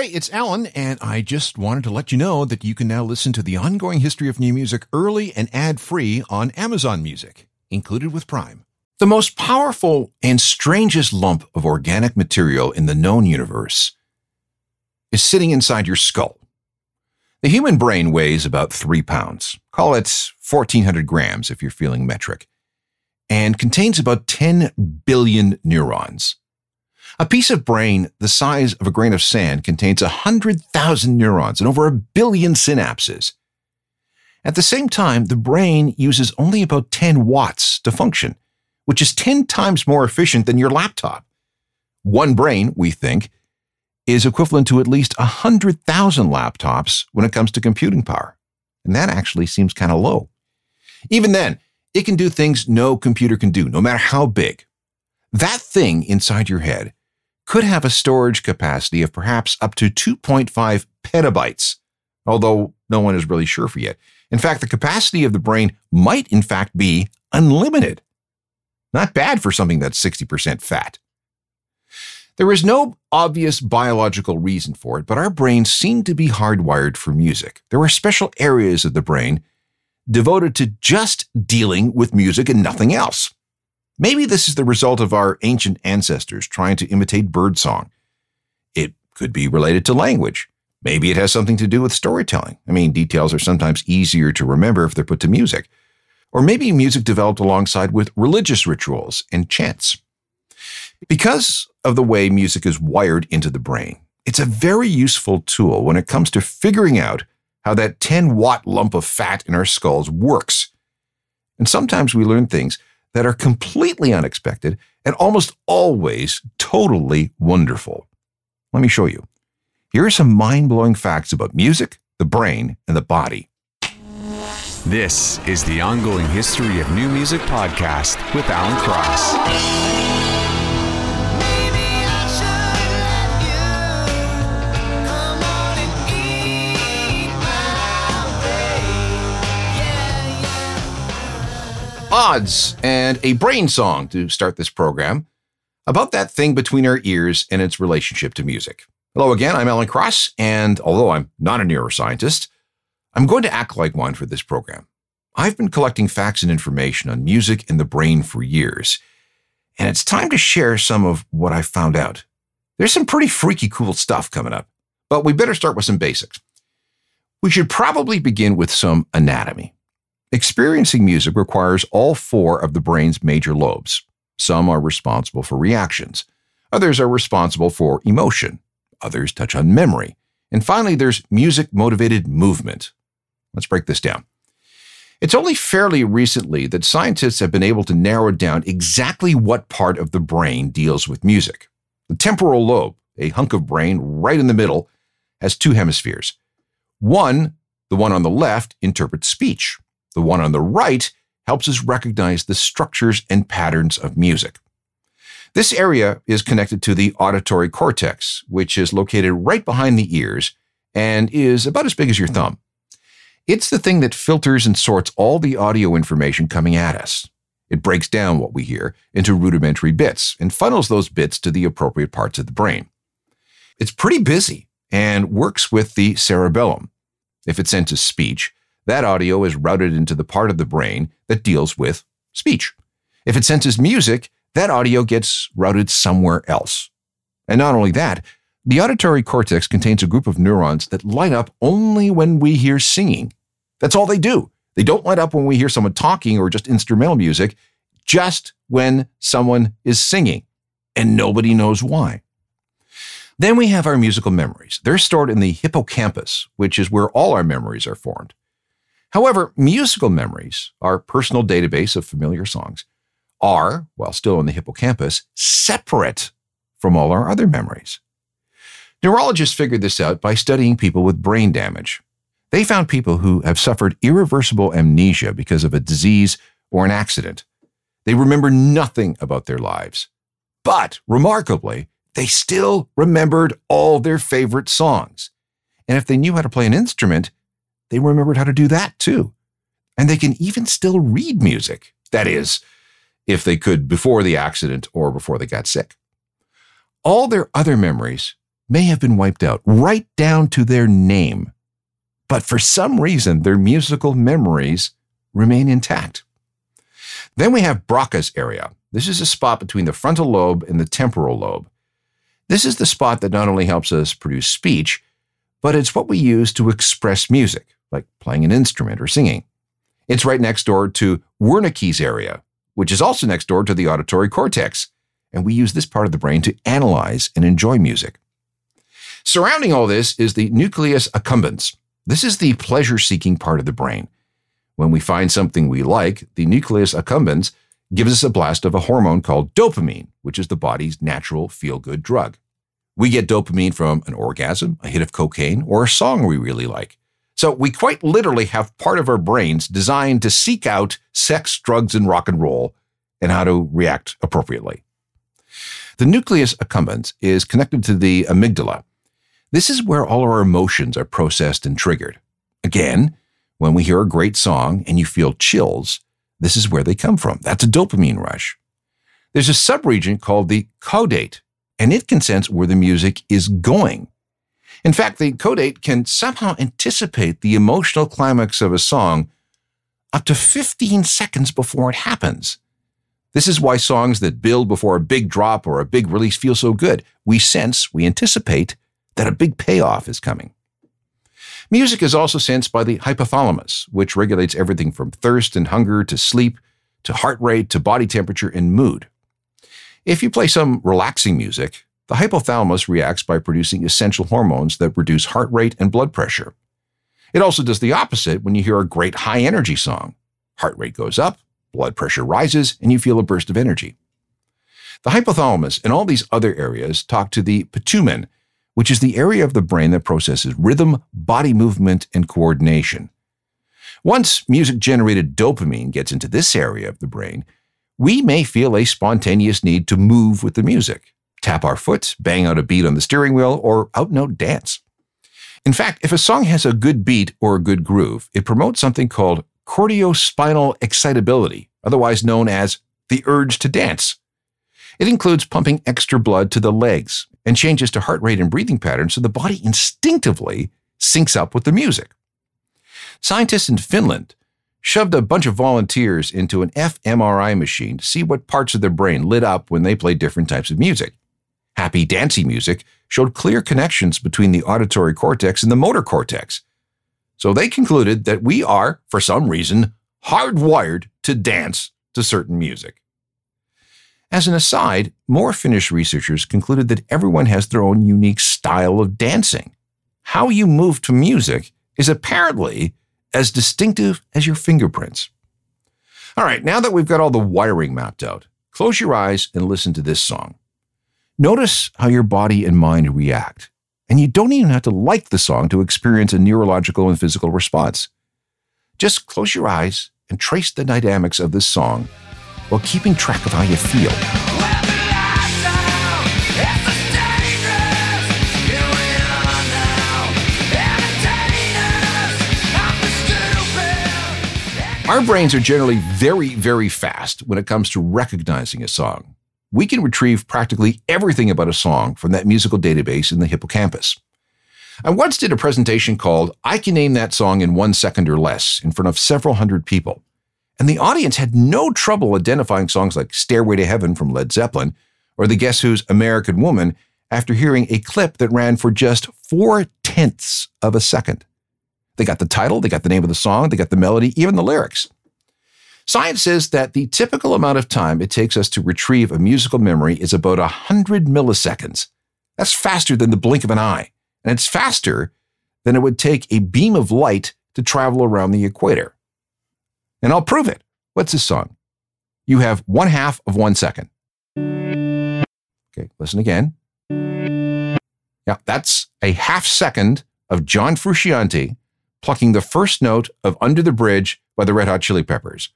Hey, it's Alan, and I just wanted to let you know that you can now listen to the ongoing history of new music early and ad free on Amazon Music, included with Prime. The most powerful and strangest lump of organic material in the known universe is sitting inside your skull. The human brain weighs about three pounds, call it 1400 grams if you're feeling metric, and contains about 10 billion neurons. A piece of brain the size of a grain of sand contains 100,000 neurons and over a billion synapses. At the same time, the brain uses only about 10 watts to function, which is 10 times more efficient than your laptop. One brain, we think, is equivalent to at least 100,000 laptops when it comes to computing power. And that actually seems kind of low. Even then, it can do things no computer can do, no matter how big. That thing inside your head could have a storage capacity of perhaps up to 2.5 petabytes, although no one is really sure for yet. In fact, the capacity of the brain might, in fact, be unlimited. Not bad for something that's 60% fat. There is no obvious biological reason for it, but our brains seem to be hardwired for music. There are special areas of the brain devoted to just dealing with music and nothing else. Maybe this is the result of our ancient ancestors trying to imitate birdsong. It could be related to language. Maybe it has something to do with storytelling. I mean, details are sometimes easier to remember if they're put to music. Or maybe music developed alongside with religious rituals and chants. Because of the way music is wired into the brain, it's a very useful tool when it comes to figuring out how that 10 watt lump of fat in our skulls works. And sometimes we learn things that are completely unexpected and almost always totally wonderful. Let me show you. Here are some mind blowing facts about music, the brain, and the body. This is the ongoing history of new music podcast with Alan Cross. Odds and a brain song to start this program about that thing between our ears and its relationship to music. Hello again, I'm Alan Cross, and although I'm not a neuroscientist, I'm going to act like one for this program. I've been collecting facts and information on music and the brain for years, and it's time to share some of what I found out. There's some pretty freaky cool stuff coming up, but we better start with some basics. We should probably begin with some anatomy. Experiencing music requires all four of the brain's major lobes. Some are responsible for reactions, others are responsible for emotion, others touch on memory, and finally, there's music motivated movement. Let's break this down. It's only fairly recently that scientists have been able to narrow down exactly what part of the brain deals with music. The temporal lobe, a hunk of brain right in the middle, has two hemispheres. One, the one on the left, interprets speech. The one on the right helps us recognize the structures and patterns of music. This area is connected to the auditory cortex, which is located right behind the ears and is about as big as your thumb. It's the thing that filters and sorts all the audio information coming at us. It breaks down what we hear into rudimentary bits and funnels those bits to the appropriate parts of the brain. It's pretty busy and works with the cerebellum. If it's sent to speech, that audio is routed into the part of the brain that deals with speech. If it senses music, that audio gets routed somewhere else. And not only that, the auditory cortex contains a group of neurons that light up only when we hear singing. That's all they do. They don't light up when we hear someone talking or just instrumental music, just when someone is singing. And nobody knows why. Then we have our musical memories. They're stored in the hippocampus, which is where all our memories are formed. However, musical memories, our personal database of familiar songs, are, while still in the hippocampus, separate from all our other memories. Neurologists figured this out by studying people with brain damage. They found people who have suffered irreversible amnesia because of a disease or an accident. They remember nothing about their lives. But remarkably, they still remembered all their favorite songs. And if they knew how to play an instrument, they remembered how to do that too. And they can even still read music. That is, if they could before the accident or before they got sick. All their other memories may have been wiped out, right down to their name. But for some reason, their musical memories remain intact. Then we have Broca's area. This is a spot between the frontal lobe and the temporal lobe. This is the spot that not only helps us produce speech, but it's what we use to express music, like playing an instrument or singing. It's right next door to Wernicke's area, which is also next door to the auditory cortex, and we use this part of the brain to analyze and enjoy music. Surrounding all this is the nucleus accumbens. This is the pleasure seeking part of the brain. When we find something we like, the nucleus accumbens gives us a blast of a hormone called dopamine, which is the body's natural feel good drug. We get dopamine from an orgasm, a hit of cocaine, or a song we really like. So we quite literally have part of our brains designed to seek out sex, drugs, and rock and roll and how to react appropriately. The nucleus accumbens is connected to the amygdala. This is where all our emotions are processed and triggered. Again, when we hear a great song and you feel chills, this is where they come from. That's a dopamine rush. There's a subregion called the caudate, and it can sense where the music is going. In fact, the caudate can somehow anticipate the emotional climax of a song up to 15 seconds before it happens. This is why songs that build before a big drop or a big release feel so good. We sense, we anticipate that a big payoff is coming. Music is also sensed by the hypothalamus, which regulates everything from thirst and hunger to sleep to heart rate to body temperature and mood. If you play some relaxing music, the hypothalamus reacts by producing essential hormones that reduce heart rate and blood pressure. It also does the opposite when you hear a great high energy song. Heart rate goes up, blood pressure rises, and you feel a burst of energy. The hypothalamus and all these other areas talk to the putamen which is the area of the brain that processes rhythm, body movement, and coordination. Once music generated dopamine gets into this area of the brain, we may feel a spontaneous need to move with the music, tap our foot, bang out a beat on the steering wheel, or outnote dance. In fact, if a song has a good beat or a good groove, it promotes something called corticospinal excitability, otherwise known as the urge to dance. It includes pumping extra blood to the legs, and changes to heart rate and breathing patterns so the body instinctively syncs up with the music. Scientists in Finland shoved a bunch of volunteers into an fMRI machine to see what parts of their brain lit up when they played different types of music. Happy, dancey music showed clear connections between the auditory cortex and the motor cortex. So they concluded that we are, for some reason, hardwired to dance to certain music. As an aside, more Finnish researchers concluded that everyone has their own unique style of dancing. How you move to music is apparently as distinctive as your fingerprints. All right, now that we've got all the wiring mapped out, close your eyes and listen to this song. Notice how your body and mind react. And you don't even have to like the song to experience a neurological and physical response. Just close your eyes and trace the dynamics of this song while keeping track of how you feel. Our brains are generally very, very fast when it comes to recognizing a song. We can retrieve practically everything about a song from that musical database in the hippocampus. I once did a presentation called I Can Name That Song in One Second or Less in front of several hundred people. And the audience had no trouble identifying songs like Stairway to Heaven from Led Zeppelin or the Guess Who's American Woman after hearing a clip that ran for just four tenths of a second. They got the title, they got the name of the song, they got the melody, even the lyrics. Science says that the typical amount of time it takes us to retrieve a musical memory is about 100 milliseconds. That's faster than the blink of an eye, and it's faster than it would take a beam of light to travel around the equator and I'll prove it. What's this song? You have one half of one second. Okay, listen again. Yeah, that's a half second of John Frusciante plucking the first note of Under the Bridge by the Red Hot Chili Peppers.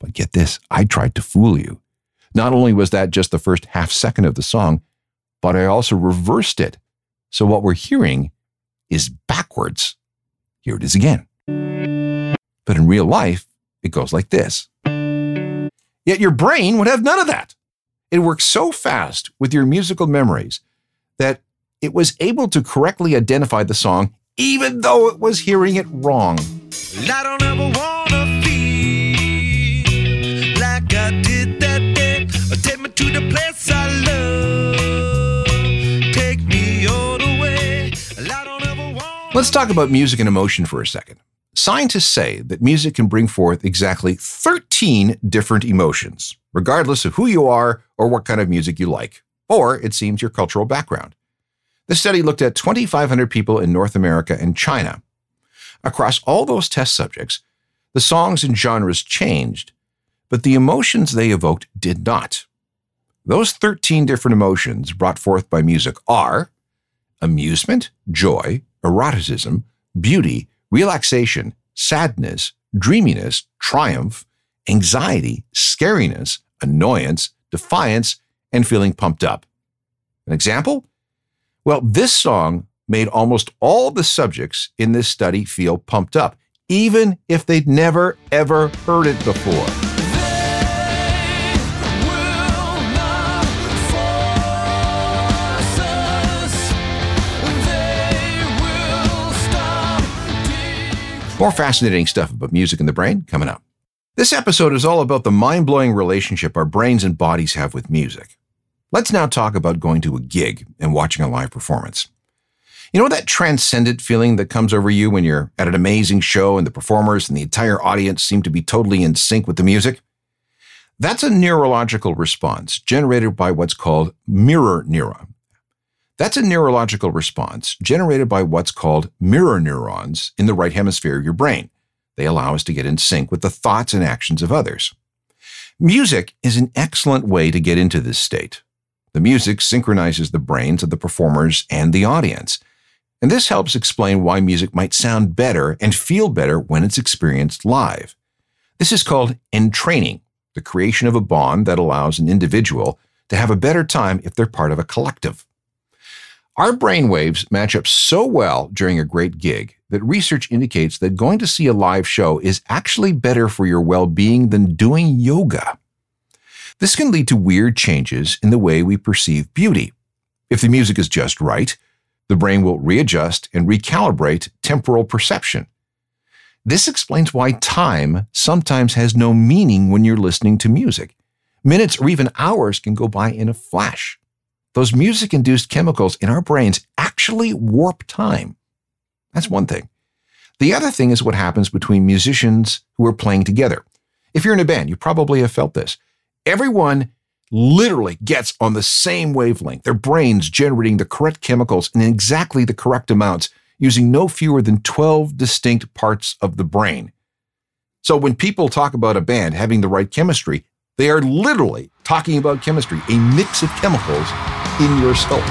But get this, I tried to fool you. Not only was that just the first half second of the song, but I also reversed it. So what we're hearing is backwards. Here it is again. But in real life, it goes like this. Yet your brain would have none of that. It works so fast with your musical memories that it was able to correctly identify the song even though it was hearing it wrong. Let's talk about music and emotion for a second. Scientists say that music can bring forth exactly 13 different emotions, regardless of who you are or what kind of music you like, or it seems your cultural background. The study looked at 2,500 people in North America and China. Across all those test subjects, the songs and genres changed, but the emotions they evoked did not. Those 13 different emotions brought forth by music are amusement, joy, eroticism, beauty, relaxation, sadness, dreaminess, triumph, anxiety, scariness, annoyance, defiance, and feeling pumped up. An example? Well, this song made almost all the subjects in this study feel pumped up, even if they'd never, ever heard it before. More fascinating stuff about music and the brain coming up. This episode is all about the mind blowing relationship our brains and bodies have with music. Let's now talk about going to a gig and watching a live performance. You know that transcendent feeling that comes over you when you're at an amazing show and the performers and the entire audience seem to be totally in sync with the music? That's a neurological response generated by what's called mirror neuron. That's a neurological response generated by what's called mirror neurons in the right hemisphere of your brain. They allow us to get in sync with the thoughts and actions of others. Music is an excellent way to get into this state. The music synchronizes the brains of the performers and the audience. And this helps explain why music might sound better and feel better when it's experienced live. This is called entraining, the creation of a bond that allows an individual to have a better time if they're part of a collective. Our brainwaves match up so well during a great gig that research indicates that going to see a live show is actually better for your well being than doing yoga. This can lead to weird changes in the way we perceive beauty. If the music is just right, the brain will readjust and recalibrate temporal perception. This explains why time sometimes has no meaning when you're listening to music. Minutes or even hours can go by in a flash those music induced chemicals in our brains actually warp time. That's one thing. The other thing is what happens between musicians who are playing together. If you're in a band, you probably have felt this. Everyone literally gets on the same wavelength, their brains generating the correct chemicals in exactly the correct amounts, using no fewer than 12 distinct parts of the brain. So when people talk about a band having the right chemistry, they are literally talking about chemistry, a mix of chemicals in your soul.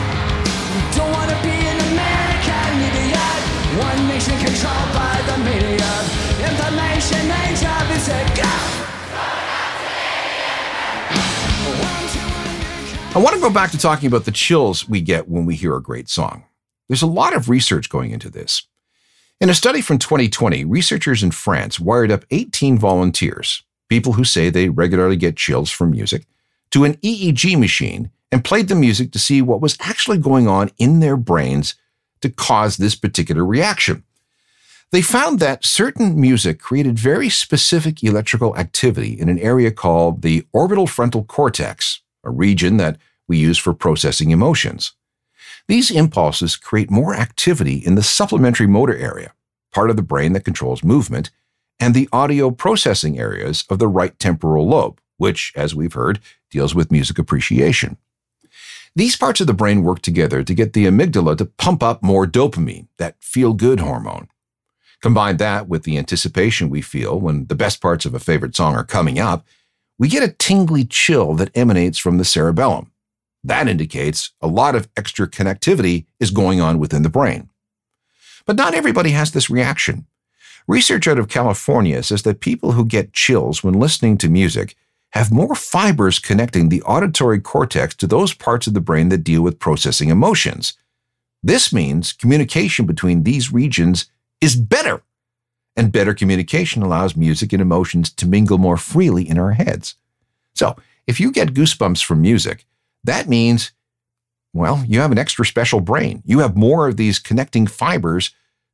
I want to go back to talking about the chills we get when we hear a great song. There's a lot of research going into this. In a study from 2020, researchers in France wired up 18 volunteers, people who say they regularly get chills from music, to an EEG machine and played the music to see what was actually going on in their brains to cause this particular reaction. They found that certain music created very specific electrical activity in an area called the orbital frontal cortex, a region that we use for processing emotions. These impulses create more activity in the supplementary motor area, part of the brain that controls movement, and the audio processing areas of the right temporal lobe, which, as we've heard, deals with music appreciation. These parts of the brain work together to get the amygdala to pump up more dopamine, that feel good hormone. Combine that with the anticipation we feel when the best parts of a favorite song are coming up, we get a tingly chill that emanates from the cerebellum. That indicates a lot of extra connectivity is going on within the brain. But not everybody has this reaction. Research out of California says that people who get chills when listening to music have more fibers connecting the auditory cortex to those parts of the brain that deal with processing emotions. This means communication between these regions is better, and better communication allows music and emotions to mingle more freely in our heads. So, if you get goosebumps from music, that means well, you have an extra special brain. You have more of these connecting fibers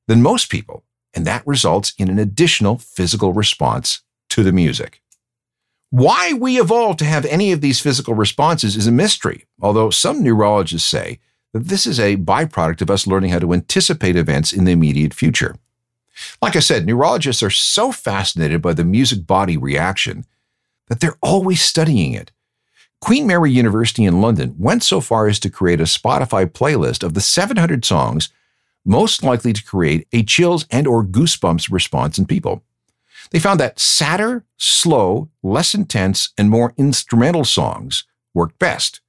than most people, and that results in an additional physical response to the music. Why we evolved to have any of these physical responses is a mystery, although some neurologists say that this is a byproduct of us learning how to anticipate events in the immediate future. Like I said, neurologists are so fascinated by the music body reaction that they're always studying it. Queen Mary University in London went so far as to create a Spotify playlist of the 700 songs most likely to create a chills and or goosebumps response in people. They found that sadder, slow, less intense, and more instrumental songs worked best.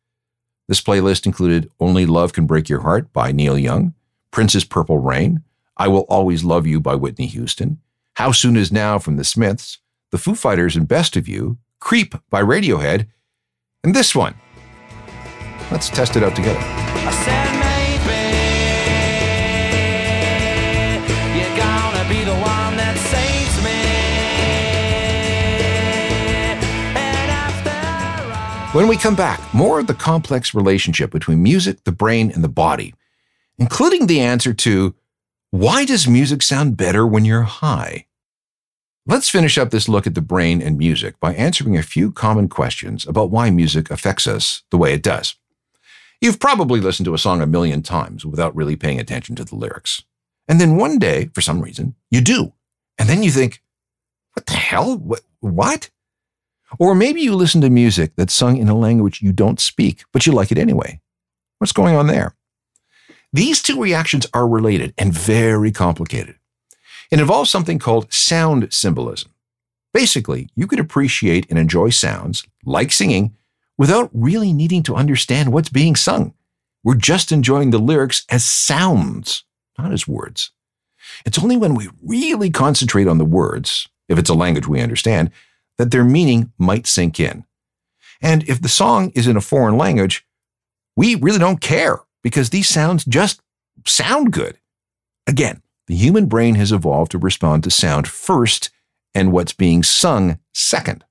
This playlist included Only Love Can Break Your Heart by Neil Young, Prince's Purple Rain, I Will Always Love You by Whitney Houston, How Soon Is Now from the Smiths, The Foo Fighters and Best of You, Creep by Radiohead, and this one. Let's test it out together. When we come back, more of the complex relationship between music, the brain, and the body, including the answer to why does music sound better when you're high? Let's finish up this look at the brain and music by answering a few common questions about why music affects us the way it does. You've probably listened to a song a million times without really paying attention to the lyrics. And then one day, for some reason, you do. And then you think, what the hell? What? Or maybe you listen to music that's sung in a language you don't speak, but you like it anyway. What's going on there? These two reactions are related and very complicated. It involves something called sound symbolism. Basically, you could appreciate and enjoy sounds, like singing, without really needing to understand what's being sung. We're just enjoying the lyrics as sounds, not as words. It's only when we really concentrate on the words, if it's a language we understand, that their meaning might sink in. And if the song is in a foreign language, we really don't care because these sounds just sound good. Again, the human brain has evolved to respond to sound first and what's being sung second.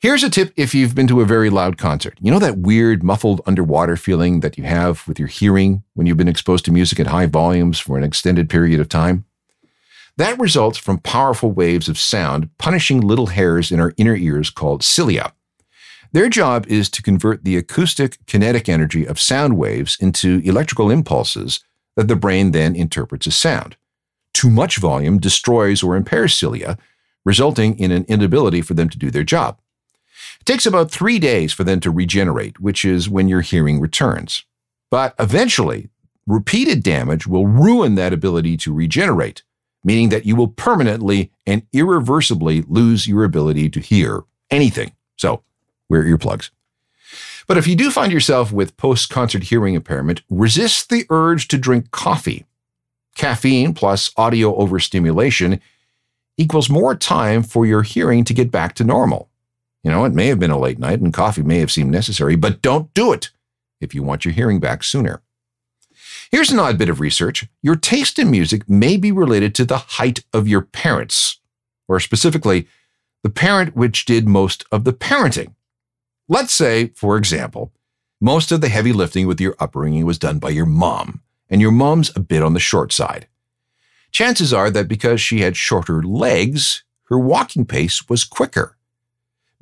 Here's a tip if you've been to a very loud concert. You know that weird, muffled underwater feeling that you have with your hearing when you've been exposed to music at high volumes for an extended period of time? That results from powerful waves of sound punishing little hairs in our inner ears called cilia. Their job is to convert the acoustic kinetic energy of sound waves into electrical impulses that the brain then interprets as sound. Too much volume destroys or impairs cilia, resulting in an inability for them to do their job. It takes about three days for them to regenerate, which is when your hearing returns. But eventually, repeated damage will ruin that ability to regenerate, meaning that you will permanently and irreversibly lose your ability to hear anything. So, wear earplugs. But if you do find yourself with post concert hearing impairment, resist the urge to drink coffee. Caffeine plus audio overstimulation equals more time for your hearing to get back to normal. You know, it may have been a late night and coffee may have seemed necessary, but don't do it if you want your hearing back sooner. Here's an odd bit of research. Your taste in music may be related to the height of your parents, or specifically, the parent which did most of the parenting. Let's say, for example, most of the heavy lifting with your upbringing was done by your mom, and your mom's a bit on the short side. Chances are that because she had shorter legs, her walking pace was quicker.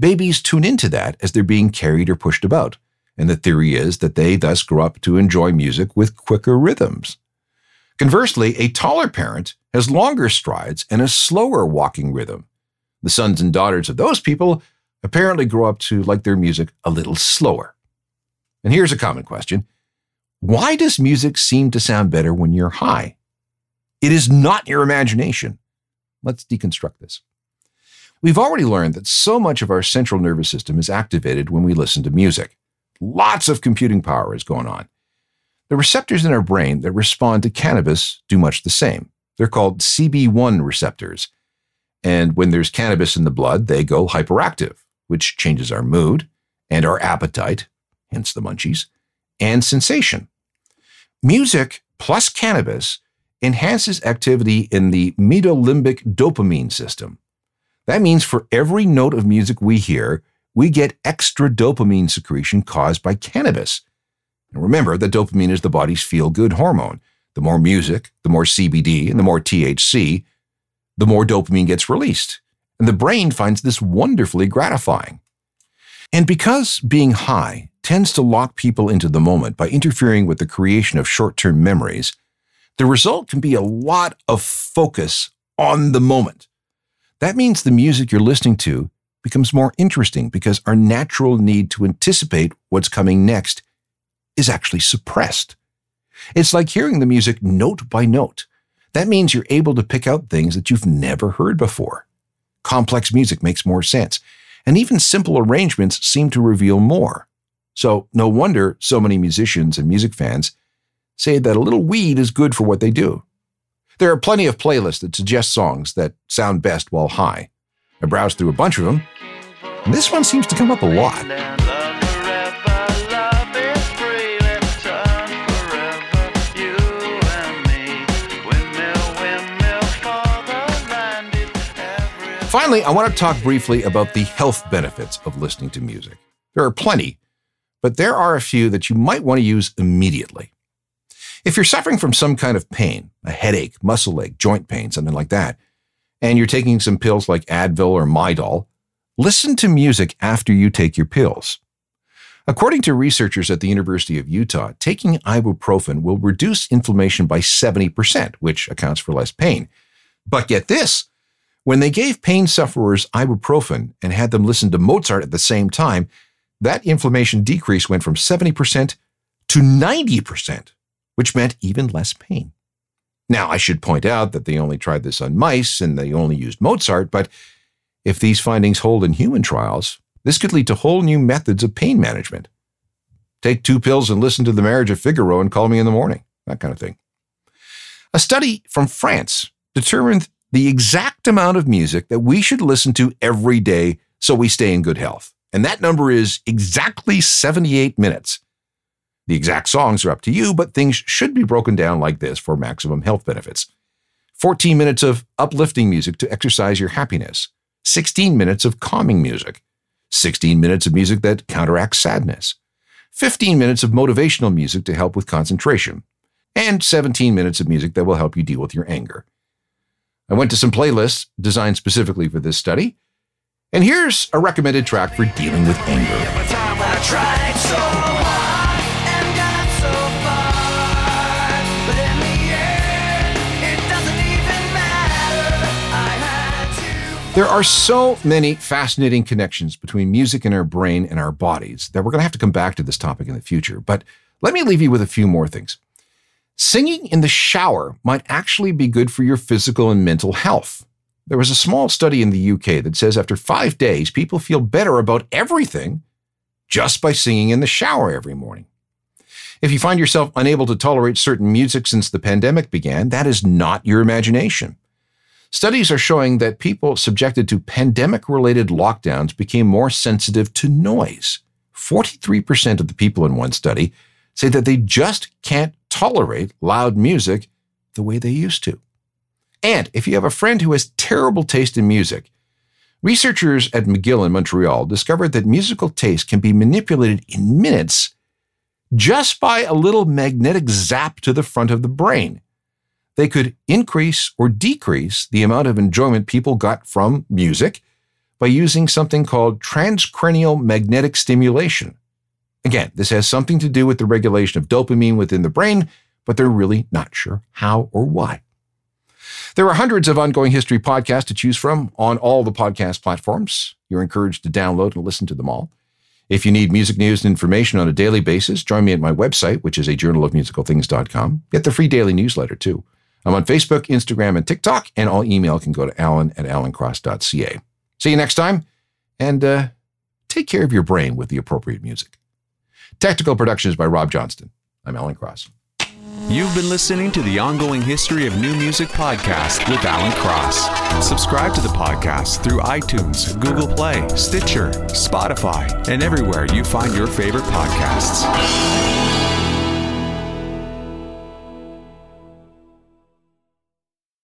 Babies tune into that as they're being carried or pushed about and the theory is that they thus grow up to enjoy music with quicker rhythms. Conversely, a taller parent has longer strides and a slower walking rhythm. The sons and daughters of those people apparently grow up to like their music a little slower. And here's a common question Why does music seem to sound better when you're high? It is not your imagination. Let's deconstruct this. We've already learned that so much of our central nervous system is activated when we listen to music. Lots of computing power is going on. The receptors in our brain that respond to cannabis do much the same. They're called CB1 receptors. And when there's cannabis in the blood, they go hyperactive, which changes our mood and our appetite, hence the munchies, and sensation. Music plus cannabis enhances activity in the mesolimbic dopamine system. That means for every note of music we hear, we get extra dopamine secretion caused by cannabis. And remember that dopamine is the body's feel good hormone. The more music, the more CBD, and the more THC, the more dopamine gets released. And the brain finds this wonderfully gratifying. And because being high tends to lock people into the moment by interfering with the creation of short term memories, the result can be a lot of focus on the moment. That means the music you're listening to becomes more interesting because our natural need to anticipate what's coming next is actually suppressed. It's like hearing the music note by note. That means you're able to pick out things that you've never heard before. Complex music makes more sense, and even simple arrangements seem to reveal more. So, no wonder so many musicians and music fans say that a little weed is good for what they do. There are plenty of playlists that suggest songs that sound best while high. I browsed through a bunch of them, this one seems to come up a lot. Finally, I want to talk briefly about the health benefits of listening to music. There are plenty, but there are a few that you might want to use immediately. If you're suffering from some kind of pain, a headache, muscle ache, joint pain, something like that, and you're taking some pills like Advil or Midol, listen to music after you take your pills. According to researchers at the University of Utah, taking ibuprofen will reduce inflammation by 70%, which accounts for less pain. But get this when they gave pain sufferers ibuprofen and had them listen to Mozart at the same time, that inflammation decrease went from 70% to 90%, which meant even less pain. Now, I should point out that they only tried this on mice and they only used Mozart, but if these findings hold in human trials, this could lead to whole new methods of pain management. Take two pills and listen to the marriage of Figaro and call me in the morning, that kind of thing. A study from France determined the exact amount of music that we should listen to every day so we stay in good health. And that number is exactly 78 minutes. The exact songs are up to you, but things should be broken down like this for maximum health benefits 14 minutes of uplifting music to exercise your happiness, 16 minutes of calming music, 16 minutes of music that counteracts sadness, 15 minutes of motivational music to help with concentration, and 17 minutes of music that will help you deal with your anger. I went to some playlists designed specifically for this study, and here's a recommended track for dealing with anger. There are so many fascinating connections between music and our brain and our bodies that we're going to have to come back to this topic in the future. But let me leave you with a few more things. Singing in the shower might actually be good for your physical and mental health. There was a small study in the UK that says after five days, people feel better about everything just by singing in the shower every morning. If you find yourself unable to tolerate certain music since the pandemic began, that is not your imagination. Studies are showing that people subjected to pandemic related lockdowns became more sensitive to noise. 43% of the people in one study say that they just can't tolerate loud music the way they used to. And if you have a friend who has terrible taste in music, researchers at McGill in Montreal discovered that musical taste can be manipulated in minutes just by a little magnetic zap to the front of the brain. They could increase or decrease the amount of enjoyment people got from music by using something called transcranial magnetic stimulation. Again, this has something to do with the regulation of dopamine within the brain, but they're really not sure how or why. There are hundreds of ongoing history podcasts to choose from on all the podcast platforms. You're encouraged to download and listen to them all. If you need music news and information on a daily basis, join me at my website, which is a journal of musical things.com. Get the free daily newsletter too. I'm on Facebook, Instagram, and TikTok, and all email can go to alan at alancross.ca. See you next time, and uh, take care of your brain with the appropriate music. Technical production is by Rob Johnston. I'm Alan Cross. You've been listening to the Ongoing History of New Music podcast with Alan Cross. Subscribe to the podcast through iTunes, Google Play, Stitcher, Spotify, and everywhere you find your favorite podcasts.